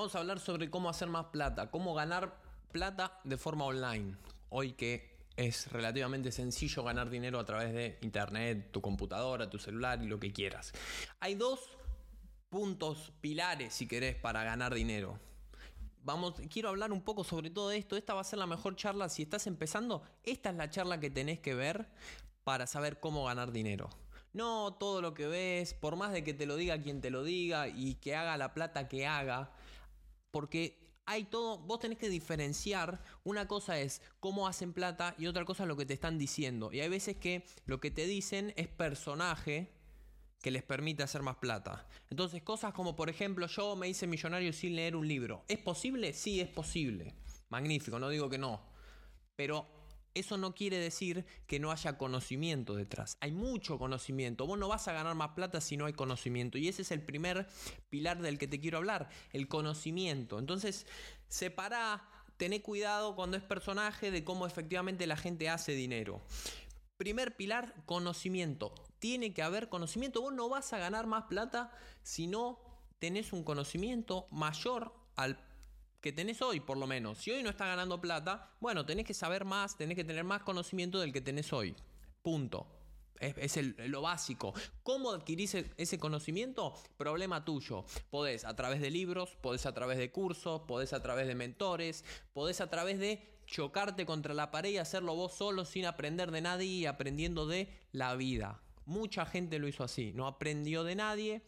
Vamos a hablar sobre cómo hacer más plata, cómo ganar plata de forma online. Hoy que es relativamente sencillo ganar dinero a través de internet, tu computadora, tu celular y lo que quieras. Hay dos puntos pilares, si querés, para ganar dinero. Vamos, quiero hablar un poco sobre todo esto. Esta va a ser la mejor charla si estás empezando. Esta es la charla que tenés que ver para saber cómo ganar dinero. No todo lo que ves, por más de que te lo diga quien te lo diga y que haga la plata que haga, porque hay todo, vos tenés que diferenciar, una cosa es cómo hacen plata y otra cosa es lo que te están diciendo. Y hay veces que lo que te dicen es personaje que les permite hacer más plata. Entonces cosas como por ejemplo yo me hice millonario sin leer un libro. ¿Es posible? Sí, es posible. Magnífico, no digo que no. Pero eso no quiere decir que no haya conocimiento detrás. Hay mucho conocimiento. Vos no vas a ganar más plata si no hay conocimiento. Y ese es el primer pilar del que te quiero hablar, el conocimiento. Entonces, separa, tené cuidado cuando es personaje de cómo efectivamente la gente hace dinero. Primer pilar, conocimiento. Tiene que haber conocimiento. Vos no vas a ganar más plata si no tenés un conocimiento mayor al que tenés hoy, por lo menos. Si hoy no estás ganando plata, bueno, tenés que saber más, tenés que tener más conocimiento del que tenés hoy. Punto. Es, lo básico. ¿Cómo adquirís e, ese conocimiento? Problema tuyo. Podés a través de libros, podés a través de cursos, podés a través de mentores, podés a través de chocarte contra la pared y hacerlo vos solo sin aprender de nadie y aprendiendo de la vida. Mucha gente lo hizo así, no aprendió de nadie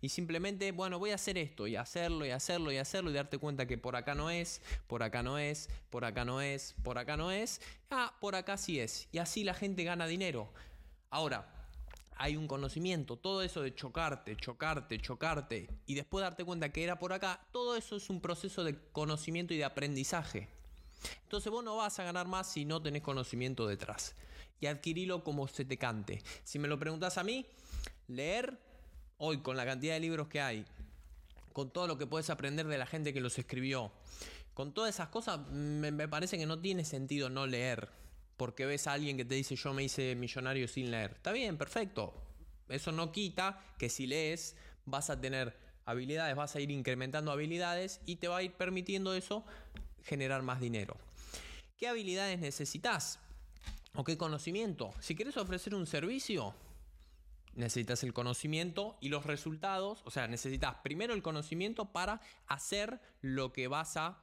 y simplemente, bueno, voy a hacer esto y hacerlo y hacerlo y hacerlo y darte cuenta que por acá no es, por acá no es, por acá no es, por acá no es, ah, por acá sí es. Y así la gente gana dinero. Ahora, hay un conocimiento, todo eso de chocarte, chocarte, chocarte y después darte cuenta que era por acá, todo eso es un proceso de conocimiento y de aprendizaje. Entonces vos no vas a ganar más si no tenés conocimiento detrás. Y adquirilo como se te cante. Si me lo preguntas a mí, leer hoy con la cantidad de libros que hay, con todo lo que puedes aprender de la gente que los escribió, con todas esas cosas, me, parece que no tiene sentido no leer. Porque ves a alguien que te dice yo me hice millonario sin leer. Está bien, perfecto. Eso no quita que si lees vas a tener habilidades, vas a ir incrementando habilidades y te va a ir permitiendo eso generar más dinero. ¿Qué habilidades necesitas? ¿O qué conocimiento? Si quieres ofrecer un servicio, necesitas el conocimiento y los resultados, o sea, necesitas primero el conocimiento para hacer lo que vas a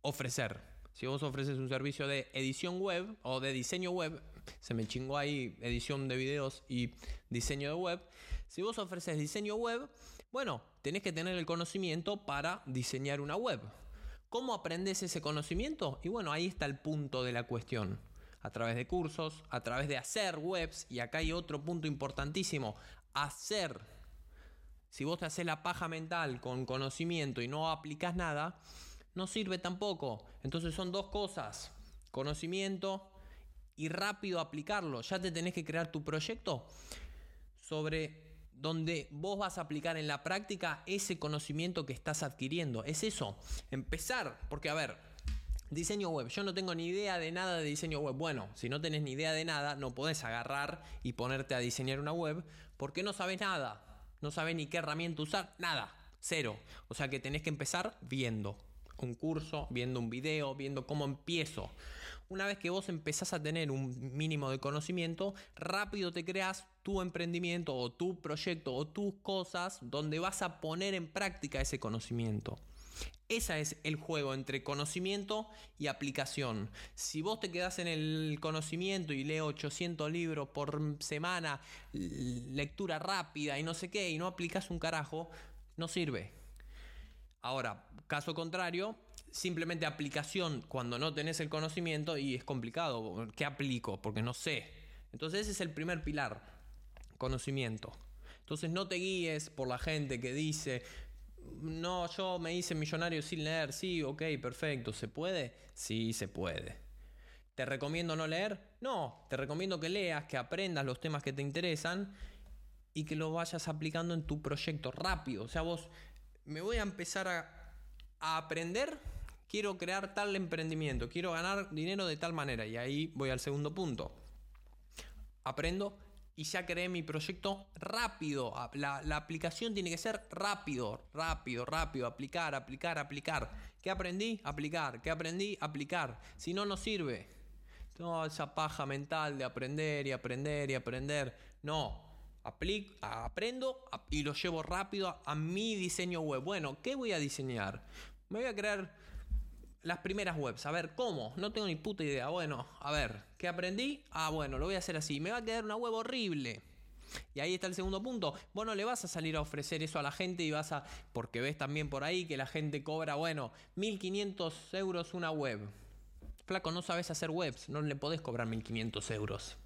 ofrecer. Si vos ofreces un servicio de edición web o de diseño web, se me chingó ahí edición de videos y diseño de web. Si vos ofreces diseño web, bueno, tenés que tener el conocimiento para diseñar una web. ¿Cómo aprendes ese conocimiento? Y bueno, ahí está el punto de la cuestión a través de cursos, a través de hacer webs, y acá hay otro punto importantísimo, hacer. Si vos te haces la paja mental con conocimiento y no aplicas nada, no sirve tampoco. Entonces son dos cosas, conocimiento y rápido aplicarlo. Ya te tenés que crear tu proyecto sobre donde vos vas a aplicar en la práctica ese conocimiento que estás adquiriendo. Es eso, empezar, porque a ver, Diseño web. Yo no tengo ni idea de nada de diseño web. Bueno, si no tenés ni idea de nada, no podés agarrar y ponerte a diseñar una web porque no sabes nada. No sabes ni qué herramienta usar. Nada. Cero. O sea que tenés que empezar viendo un curso, viendo un video, viendo cómo empiezo. Una vez que vos empezás a tener un mínimo de conocimiento, rápido te creas tu emprendimiento o tu proyecto o tus cosas donde vas a poner en práctica ese conocimiento. Ese es el juego entre conocimiento y aplicación. Si vos te quedás en el conocimiento y leo 800 libros por semana, lectura rápida y no sé qué, y no aplicas un carajo, no sirve. Ahora, caso contrario, simplemente aplicación cuando no tenés el conocimiento y es complicado. ¿Qué aplico? Porque no sé. Entonces ese es el primer pilar, conocimiento. Entonces no te guíes por la gente que dice, no, yo me hice millonario sin leer. Sí, ok, perfecto. ¿Se puede? Sí, se puede. ¿Te recomiendo no leer? No, te recomiendo que leas, que aprendas los temas que te interesan y que lo vayas aplicando en tu proyecto rápido. O sea, vos, me voy a empezar a, a aprender, quiero crear tal emprendimiento, quiero ganar dinero de tal manera. Y ahí voy al segundo punto. Aprendo y ya creé mi proyecto rápido. La, la, aplicación tiene que ser rápido, rápido, rápido. Aplicar, aplicar, aplicar. ¿Qué aprendí? Aplicar. ¿Qué aprendí? Aplicar. Si no, no sirve. Toda esa paja mental de aprender y aprender y aprender. No. Aplico, aprendo y lo llevo rápido a mi diseño web. Bueno, ¿qué voy a diseñar? Me voy a crear las primeras webs. A ver, ¿cómo? No tengo ni puta idea. Bueno, a ver, ¿qué aprendí? Ah, bueno, lo voy a hacer así. Me va a quedar una web horrible. Y ahí está el segundo punto. Bueno, le vas a salir a ofrecer eso a la gente y vas a... Porque ves también por ahí que la gente cobra, bueno, 1500 euros una web. Flaco, no sabes hacer webs, no le podés cobrar 1500 euros.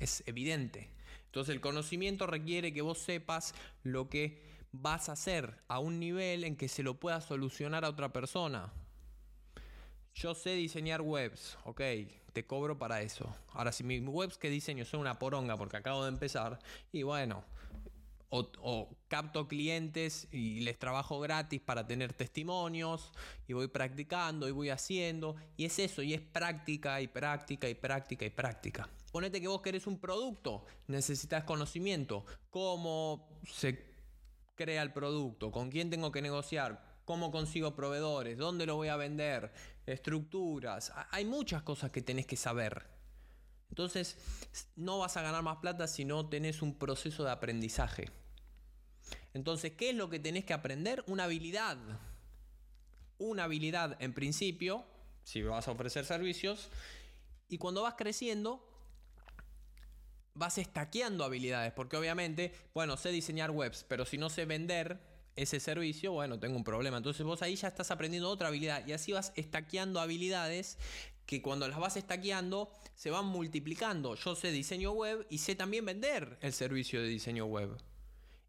Es evidente. Entonces el conocimiento requiere que vos sepas lo que vas a hacer a un nivel en que se lo pueda solucionar a otra persona. Yo sé diseñar webs, ok, te cobro para eso. Ahora, si mis webs que diseño son una poronga porque acabo de empezar, y bueno, o, capto clientes y les trabajo gratis para tener testimonios, y voy practicando y voy haciendo, y es eso, y es práctica y práctica y práctica y práctica. Ponete que vos querés un producto, necesitas conocimiento, cómo se crea el producto, con quién tengo que negociar, cómo consigo proveedores, dónde lo voy a vender, estructuras. Hay muchas cosas que tenés que saber. Entonces, no vas a ganar más plata si no tenés un proceso de aprendizaje. Entonces, ¿qué es lo que tenés que aprender? Una habilidad. Una habilidad en principio, si vas a ofrecer servicios, y cuando vas creciendo, vas estaqueando habilidades, porque obviamente, bueno, sé diseñar webs, pero si no sé vender ese servicio, bueno, tengo un problema. Entonces vos ahí ya estás aprendiendo otra habilidad y así vas estaqueando habilidades que cuando las vas estaqueando se van multiplicando. Yo sé diseño web y sé también vender el servicio de diseño web.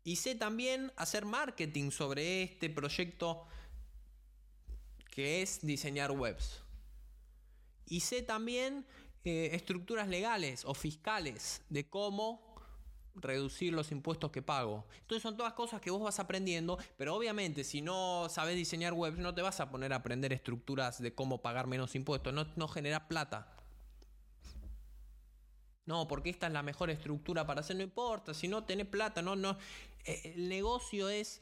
Y sé también hacer marketing sobre este proyecto que es diseñar webs. Y sé también eh, estructuras legales o fiscales de cómo reducir los impuestos que pago. Entonces son todas cosas que vos vas aprendiendo, pero obviamente si no sabes diseñar webs no te vas a poner a aprender estructuras de cómo pagar menos impuestos, no, no genera plata. No, porque esta es la mejor estructura para hacer, no importa, si no tenés plata, no, no. Eh, el negocio es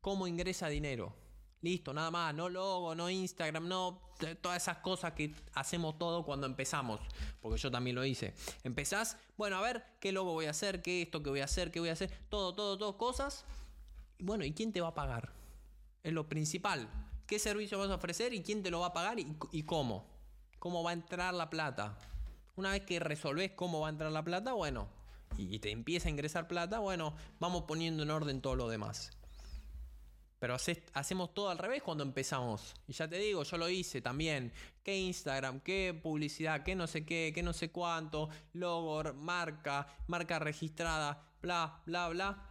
cómo ingresa dinero. Listo, nada más, no logo, no Instagram, no todas esas cosas que hacemos todo cuando empezamos, porque yo también lo hice. Empezás, bueno, a ver qué logo voy a hacer, qué esto que voy a hacer, qué voy a hacer, todo, todo, todo cosas. Y bueno, ¿y quién te va a pagar? Es lo principal. ¿Qué servicio vas a ofrecer y quién te lo va a pagar y, cómo? ¿Cómo va a entrar la plata? Una vez que resolvés cómo va a entrar la plata, bueno, y te empieza a ingresar plata, bueno, vamos poniendo en orden todo lo demás. Pero hacemos todo al revés cuando empezamos. Y ya te digo, yo lo hice también. ¿Qué Instagram? ¿Qué publicidad? ¿Qué no sé qué? ¿Qué no sé cuánto? Logo, marca, marca registrada, bla, bla, bla.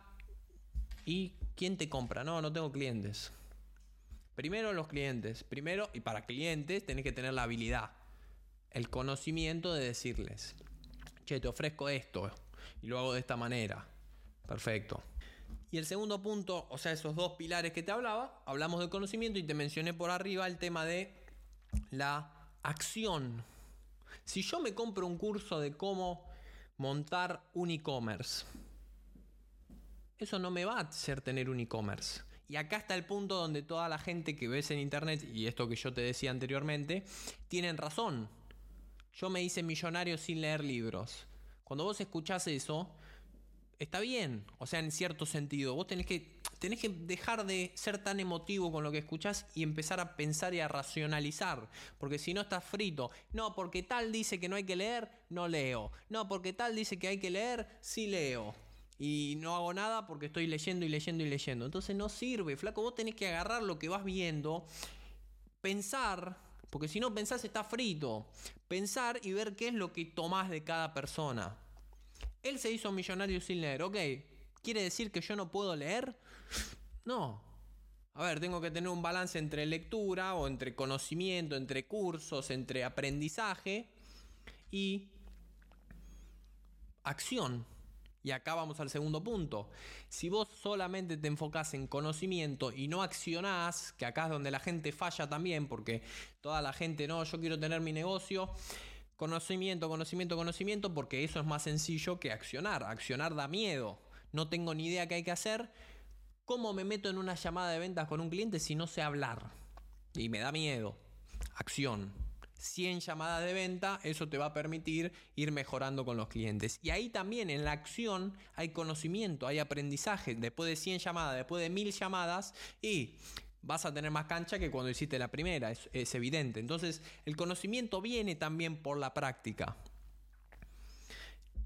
¿Y quién te compra? No, no tengo clientes. Primero los clientes. Primero, y para clientes tenés que tener la habilidad, el conocimiento de decirles, che, te ofrezco esto y lo hago de esta manera. Perfecto. Y el segundo punto, o sea, esos dos pilares que te hablaba, hablamos de conocimiento y te mencioné por arriba el tema de la acción. Si yo me compro un curso de cómo montar un e-commerce, eso no me va a hacer tener un e-commerce. Y acá está el punto donde toda la gente que ves en internet, y esto que yo te decía anteriormente, tienen razón. Yo me hice millonario sin leer libros. Cuando vos escuchás eso, está bien, o sea, en cierto sentido. Vos tenés que, tenés que dejar de ser tan emotivo con lo que escuchás y empezar a pensar y a racionalizar. Porque si no estás frito. No, porque tal dice que no hay que leer, no leo. No, porque tal dice que hay que leer, sí leo. Y no hago nada porque estoy leyendo y leyendo y leyendo. Entonces no sirve, flaco. Vos tenés que agarrar lo que vas viendo, pensar. Porque si no pensás está frito. Pensar y ver qué es lo que tomás de cada persona. Él se hizo millonario sin leer. Ok, ¿quiere decir que yo no puedo leer? No. A ver, tengo que tener un balance entre lectura o entre conocimiento, entre cursos, entre aprendizaje y acción. Y acá vamos al segundo punto. Si vos solamente te enfocás en conocimiento y no accionás, que acá es donde la gente falla también, porque toda la gente, no, yo quiero tener mi negocio, Conocimiento, conocimiento, conocimiento, porque eso es más sencillo que accionar. Accionar da miedo. No tengo ni idea qué hay que hacer. ¿Cómo me meto en una llamada de ventas con un cliente si no sé hablar? Y me da miedo. Acción. 100 llamadas de venta, eso te va a permitir ir mejorando con los clientes. Y ahí también en la acción hay conocimiento, hay aprendizaje. Después de 100 llamadas, después de 1000 llamadas, y vas a tener más cancha que cuando hiciste la primera, es, es evidente. Entonces, el conocimiento viene también por la práctica.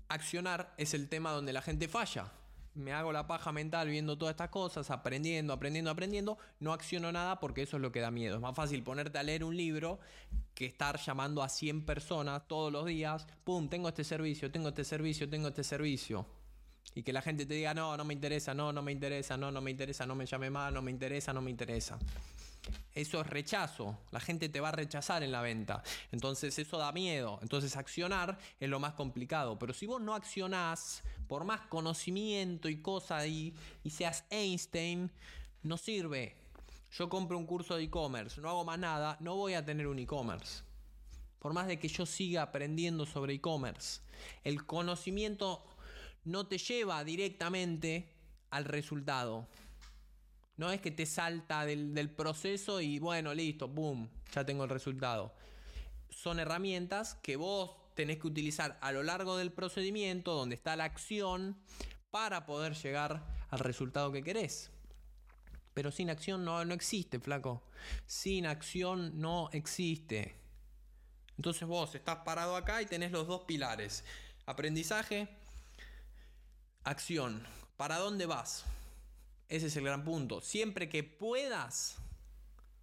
Accionar es el tema donde la gente falla me hago la paja mental viendo todas estas cosas, aprendiendo, aprendiendo, aprendiendo, no acciono nada porque eso es lo que da miedo. Es más fácil ponerte a leer un libro que estar llamando a 100 personas todos los días, pum, tengo este servicio, tengo este servicio, tengo este servicio. Y que la gente te diga, no, no me interesa, no, no me interesa, no, no me interesa, no me llame más, no me interesa, no me interesa. Eso es rechazo. La gente te va a rechazar en la venta. Entonces eso da miedo. Entonces accionar es lo más complicado. Pero si vos no accionás, por más conocimiento y cosas y, y seas Einstein, no sirve. Yo compro un curso de e-commerce, no hago más nada, no voy a tener un e-commerce. Por más de que yo siga aprendiendo sobre e-commerce. El conocimiento no te lleva directamente al resultado. No es que te salta del, proceso y bueno, listo, boom, ya tengo el resultado. Son herramientas que vos tenés que utilizar a lo largo del procedimiento, donde está la acción, para poder llegar al resultado que querés. Pero sin acción no, no existe, flaco. Sin acción no existe. Entonces vos estás parado acá y tenés los dos pilares. Aprendizaje, acción. ¿Para dónde vas? Ese es el gran punto. Siempre que puedas,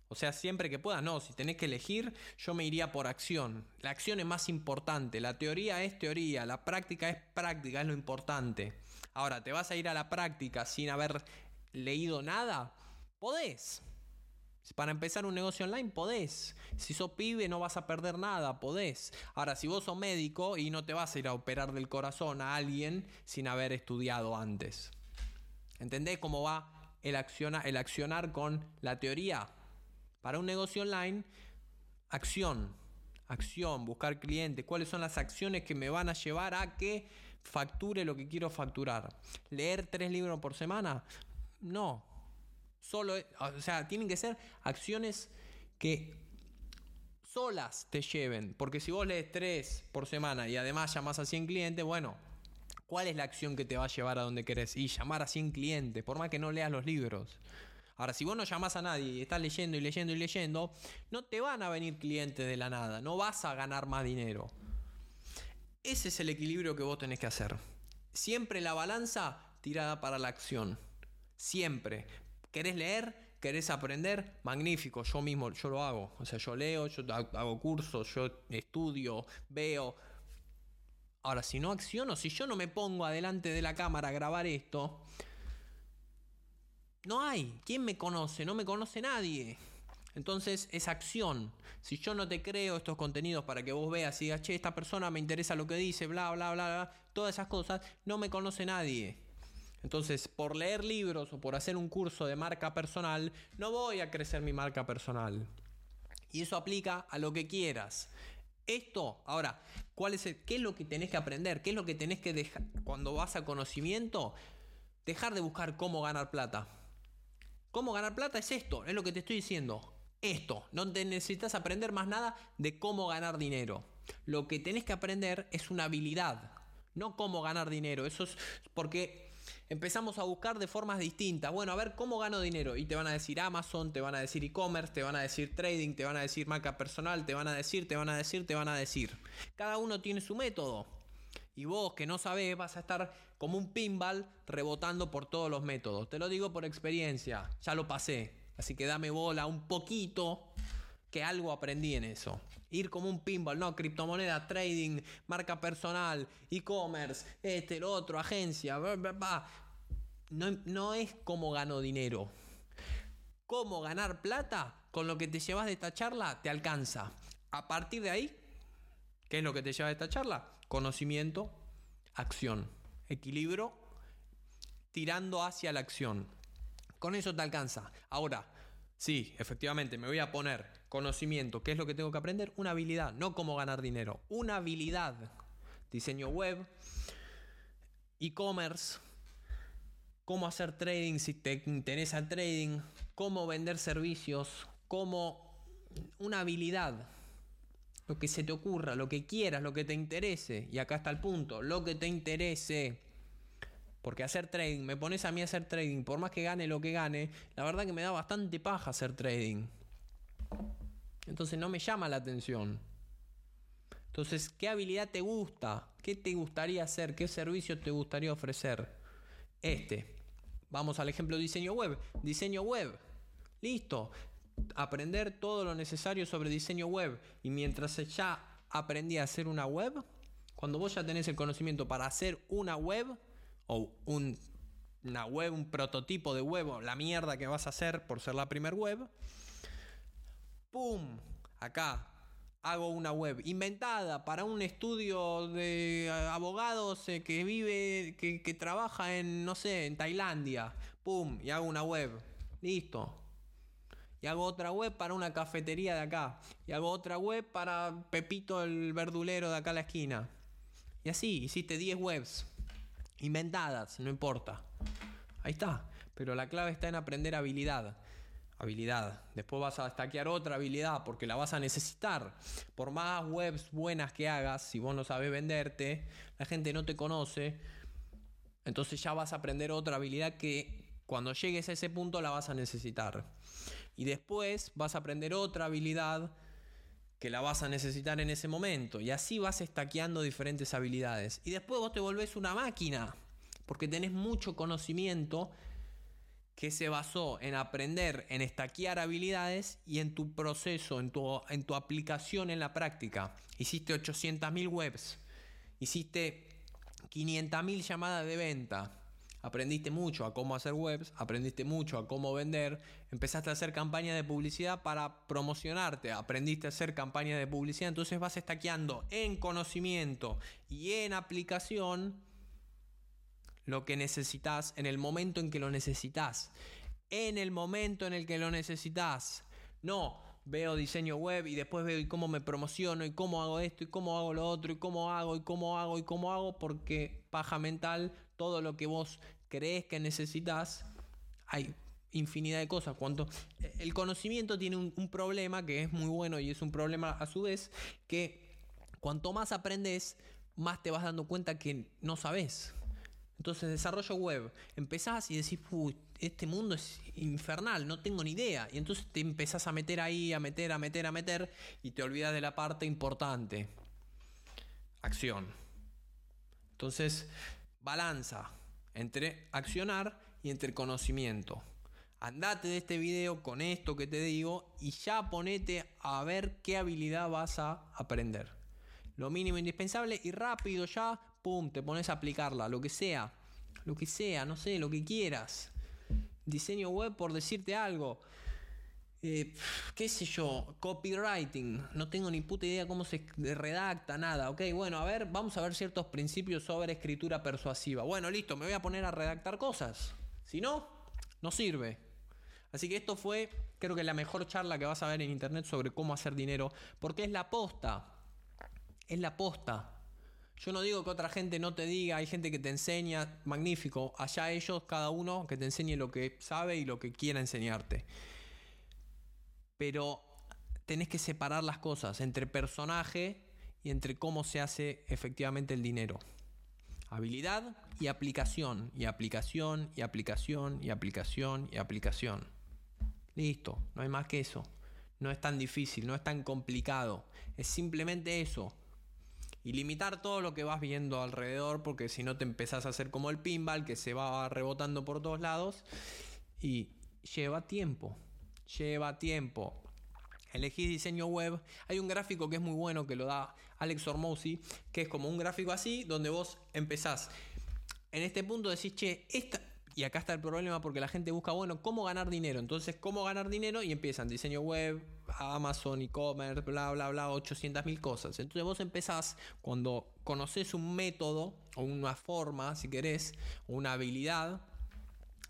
o sea, siempre que puedas, no, si tenés que elegir, yo me iría por acción. La acción es más importante. La teoría es teoría, la práctica es práctica, es lo importante. Ahora, ¿te vas a ir a la práctica sin haber leído nada? Podés. Para empezar un negocio online, podés. Si sos pibe, no vas a perder nada, podés. Ahora, si vos sos médico y no te vas a ir a operar del corazón a alguien sin haber estudiado antes. ¿Entendés cómo va el, el accionar con la teoría? Para un negocio online, acción, acción, buscar clientes, cuáles son las acciones que me van a llevar a que facture lo que quiero facturar. ¿Leer tres libros por semana? No. Solo, o sea, tienen que ser acciones que solas te lleven. Porque si vos lees tres por semana y además llamas a 100 clientes, bueno, ¿Cuál es la acción que te va a llevar a donde querés? Y llamar a 100 clientes, por más que no leas los libros. Ahora, si vos no llamás a nadie y estás leyendo y leyendo y leyendo, no te van a venir clientes de la nada, no vas a ganar más dinero. Ese es el equilibrio que vos tenés que hacer. Siempre la balanza tirada para la acción. Siempre. ¿Querés leer? ¿Querés aprender? Magnífico, yo mismo, yo lo hago. O sea, yo leo, yo hago cursos, yo estudio, veo, Ahora, si no acciono, si yo no me pongo adelante de la cámara a grabar esto, no hay. ¿Quién me conoce? No me conoce nadie. Entonces es acción. Si yo no te creo estos contenidos para que vos veas y digas, che, esta persona me interesa lo que dice, bla, bla, bla, bla, todas esas cosas, no me conoce nadie. Entonces, por leer libros o por hacer un curso de marca personal, no voy a crecer mi marca personal. Y eso aplica a lo que quieras. Esto, ahora, ¿cuál es ¿qué es lo que tenés que aprender? ¿Qué es lo que tenés que dejar cuando vas a conocimiento? Dejar de buscar cómo ganar plata. ¿Cómo ganar plata? Es esto, es lo que te estoy diciendo. Esto, no te necesitas aprender más nada de cómo ganar dinero. Lo que tenés que aprender es una habilidad, no cómo ganar dinero. Eso es porque empezamos a buscar de formas distintas. Bueno, a ver cómo gano dinero. Y te van a decir Amazon, te van a decir e-commerce, te van a decir trading, te van a decir marca personal, te van a decir, te van a decir, te van a decir. Cada uno tiene su método. Y vos que no sabés vas a estar como un pinball rebotando por todos los métodos. Te lo digo por experiencia, ya lo pasé. Así que dame bola un poquito que algo aprendí en eso. Ir como un pinball, no, criptomoneda, trading, marca personal, e-commerce, este, el otro, agencia, No, no es como gano dinero. Cómo ganar plata con lo que te llevas de esta charla te alcanza. A partir de ahí, ¿qué es lo que te lleva de esta charla? Conocimiento, acción, equilibrio, tirando hacia la acción. Con eso te alcanza. Ahora, Sí, efectivamente, me voy a poner conocimiento. ¿Qué es lo que tengo que aprender? Una habilidad, no cómo ganar dinero. Una habilidad. Diseño web, e-commerce, cómo hacer trading si te interesa trading, cómo vender servicios, cómo una habilidad. Lo que se te ocurra, lo que quieras, lo que te interese. Y acá está el punto, lo que te interese. Porque hacer trading, me pones a mí a hacer trading, por más que gane lo que gane, la verdad que me da bastante paja hacer trading. Entonces no me llama la atención. Entonces, ¿qué habilidad te gusta? ¿Qué te gustaría hacer? ¿Qué servicio te gustaría ofrecer? Este. Vamos al ejemplo diseño web. Diseño web. Listo. Aprender todo lo necesario sobre diseño web. Y mientras ya aprendí a hacer una web, cuando vos ya tenés el conocimiento para hacer una web, o una web, un prototipo de web, o la mierda que vas a hacer por ser la primer web, ¡pum! Acá hago una web inventada para un estudio de abogados eh, que vive, que, trabaja en, no sé, en Tailandia. ¡Pum! Y hago una web. Listo. Y hago otra web para una cafetería de acá. Y hago otra web para Pepito el verdulero de acá a la esquina. Y así, hiciste 10 webs. Inventadas, no importa. Ahí está. Pero la clave está en aprender habilidad. Habilidad. Después vas a destaquear otra habilidad porque la vas a necesitar. Por más webs buenas que hagas, si vos no sabes venderte, la gente no te conoce. Entonces ya vas a aprender otra habilidad que cuando llegues a ese punto la vas a necesitar. Y después vas a aprender otra habilidad que la vas a necesitar en ese momento. Y así vas estaqueando diferentes habilidades. Y después vos te volvés una máquina, porque tenés mucho conocimiento que se basó en aprender, en estaquear habilidades y en tu proceso, en tu, en tu aplicación en la práctica. Hiciste 800.000 webs, hiciste 500.000 llamadas de venta, aprendiste mucho a cómo hacer webs, aprendiste mucho a cómo vender, empezaste a hacer campañas de publicidad para promocionarte, aprendiste a hacer campañas de publicidad, entonces vas estaqueando en conocimiento y en aplicación lo que necesitas en el momento en que lo necesitas. En el momento en el que lo necesitas. No, veo diseño web y después veo y cómo me promociono y cómo hago esto y cómo hago lo otro y cómo hago y cómo hago y cómo hago porque paja mental, todo lo que vos crees que necesitas, hay infinidad de cosas. Cuanto, el conocimiento tiene un, problema que es muy bueno y es un problema a su vez que cuanto más aprendes, más te vas dando cuenta que no sabes. Entonces, desarrollo web, empezás y decís, este mundo es infernal, no tengo ni idea. Y entonces te empezás a meter ahí, a meter, a meter, a meter, y te olvidas de la parte importante. Acción. Entonces, balanza entre accionar y entre conocimiento. Andate de este video con esto que te digo y ya ponete a ver qué habilidad vas a aprender. Lo mínimo indispensable y rápido ya, te pones a aplicarla, lo que sea, lo que sea, no sé, lo que quieras. Diseño web por decirte algo. Eh, qué sé yo, copywriting, no tengo ni puta idea cómo se redacta, nada, ok, bueno, a ver, vamos a ver ciertos principios sobre escritura persuasiva. Bueno, listo, me voy a poner a redactar cosas. Si no, no sirve. Así que esto fue, creo que la mejor charla que vas a ver en internet sobre cómo hacer dinero, porque es la posta, es la posta. Yo no digo que otra gente no te diga, hay gente que te enseña, magnífico, allá ellos, cada uno que te enseñe lo que sabe y lo que quiera enseñarte pero tenés que separar las cosas entre personaje y entre cómo se hace efectivamente el dinero. Habilidad y aplicación, y aplicación, y aplicación, y aplicación, y aplicación. Listo, no hay más que eso. No es tan difícil, no es tan complicado. Es simplemente eso. Y limitar todo lo que vas viendo alrededor, porque si no te empezás a hacer como el pinball, que se va rebotando por todos lados. Y lleva tiempo lleva tiempo. Elegís diseño web. Hay un gráfico que es muy bueno que lo da Alex Ormosi, que es como un gráfico así, donde vos empezás. En este punto decís, che, esta. Y acá está el problema porque la gente busca, bueno, cómo ganar dinero. Entonces, cómo ganar dinero y empiezan diseño web, Amazon, e-commerce, bla, bla, bla, 800 mil cosas. Entonces, vos empezás cuando conoces un método o una forma, si querés, una habilidad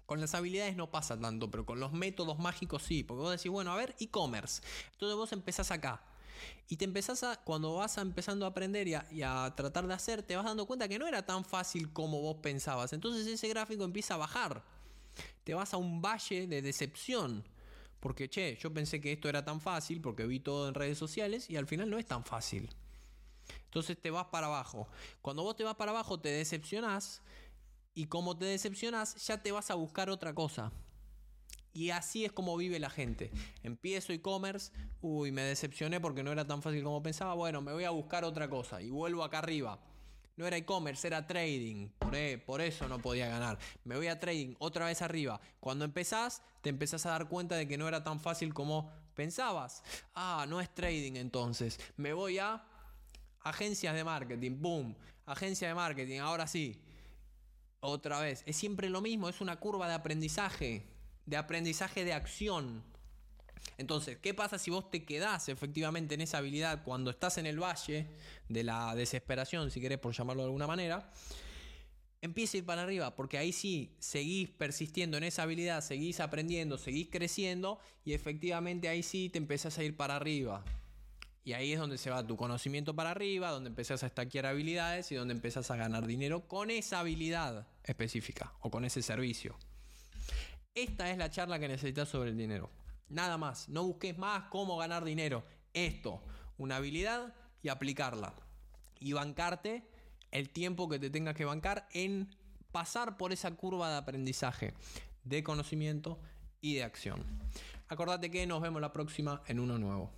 Con las habilidades no pasa tanto, pero con los métodos mágicos sí. Porque vos decís, bueno, a ver, e-commerce. Entonces vos empezás acá. Y te empezás a, cuando vas a empezando a aprender y a, tratar de hacer, te vas dando cuenta que no era tan fácil como vos pensabas. Entonces ese gráfico empieza a bajar. Te vas a un valle de decepción. Porque, che, yo pensé que esto era tan fácil porque vi todo en redes sociales y al final no es tan fácil. Entonces te vas para abajo. Cuando vos te vas para abajo te decepcionás y como te decepcionas, ya te vas a buscar otra cosa. Y así es como vive la gente. Empiezo e-commerce, uy, me decepcioné porque no era tan fácil como pensaba, bueno, me voy a buscar otra cosa y vuelvo acá arriba. No era e-commerce, era trading. Por, e, por, eso no podía ganar. Me voy a trading otra vez arriba. Cuando empezás, te empezás a dar cuenta de que no era tan fácil como pensabas. Ah, no es trading entonces. Me voy a agencias de marketing. Boom. Agencia de marketing. Ahora sí. Otra vez, es siempre lo mismo, es una curva de aprendizaje, de aprendizaje de acción. Entonces, ¿qué pasa si vos te quedás efectivamente en esa habilidad cuando estás en el valle de la desesperación, si querés por llamarlo de alguna manera? Empieza a ir para arriba, porque ahí sí seguís persistiendo en esa habilidad, seguís aprendiendo, seguís creciendo y efectivamente ahí sí te empezás a ir para arriba. Y ahí es donde se va tu conocimiento para arriba, donde empezás a estaquear habilidades y donde empezás a ganar dinero con esa habilidad específica o con ese servicio. Esta es la charla que necesitas sobre el dinero. Nada más. No busques más cómo ganar dinero. Esto, una habilidad y aplicarla. Y bancarte el tiempo que te tengas que bancar en pasar por esa curva de aprendizaje, de conocimiento y de acción. Acordate que nos vemos la próxima en uno nuevo.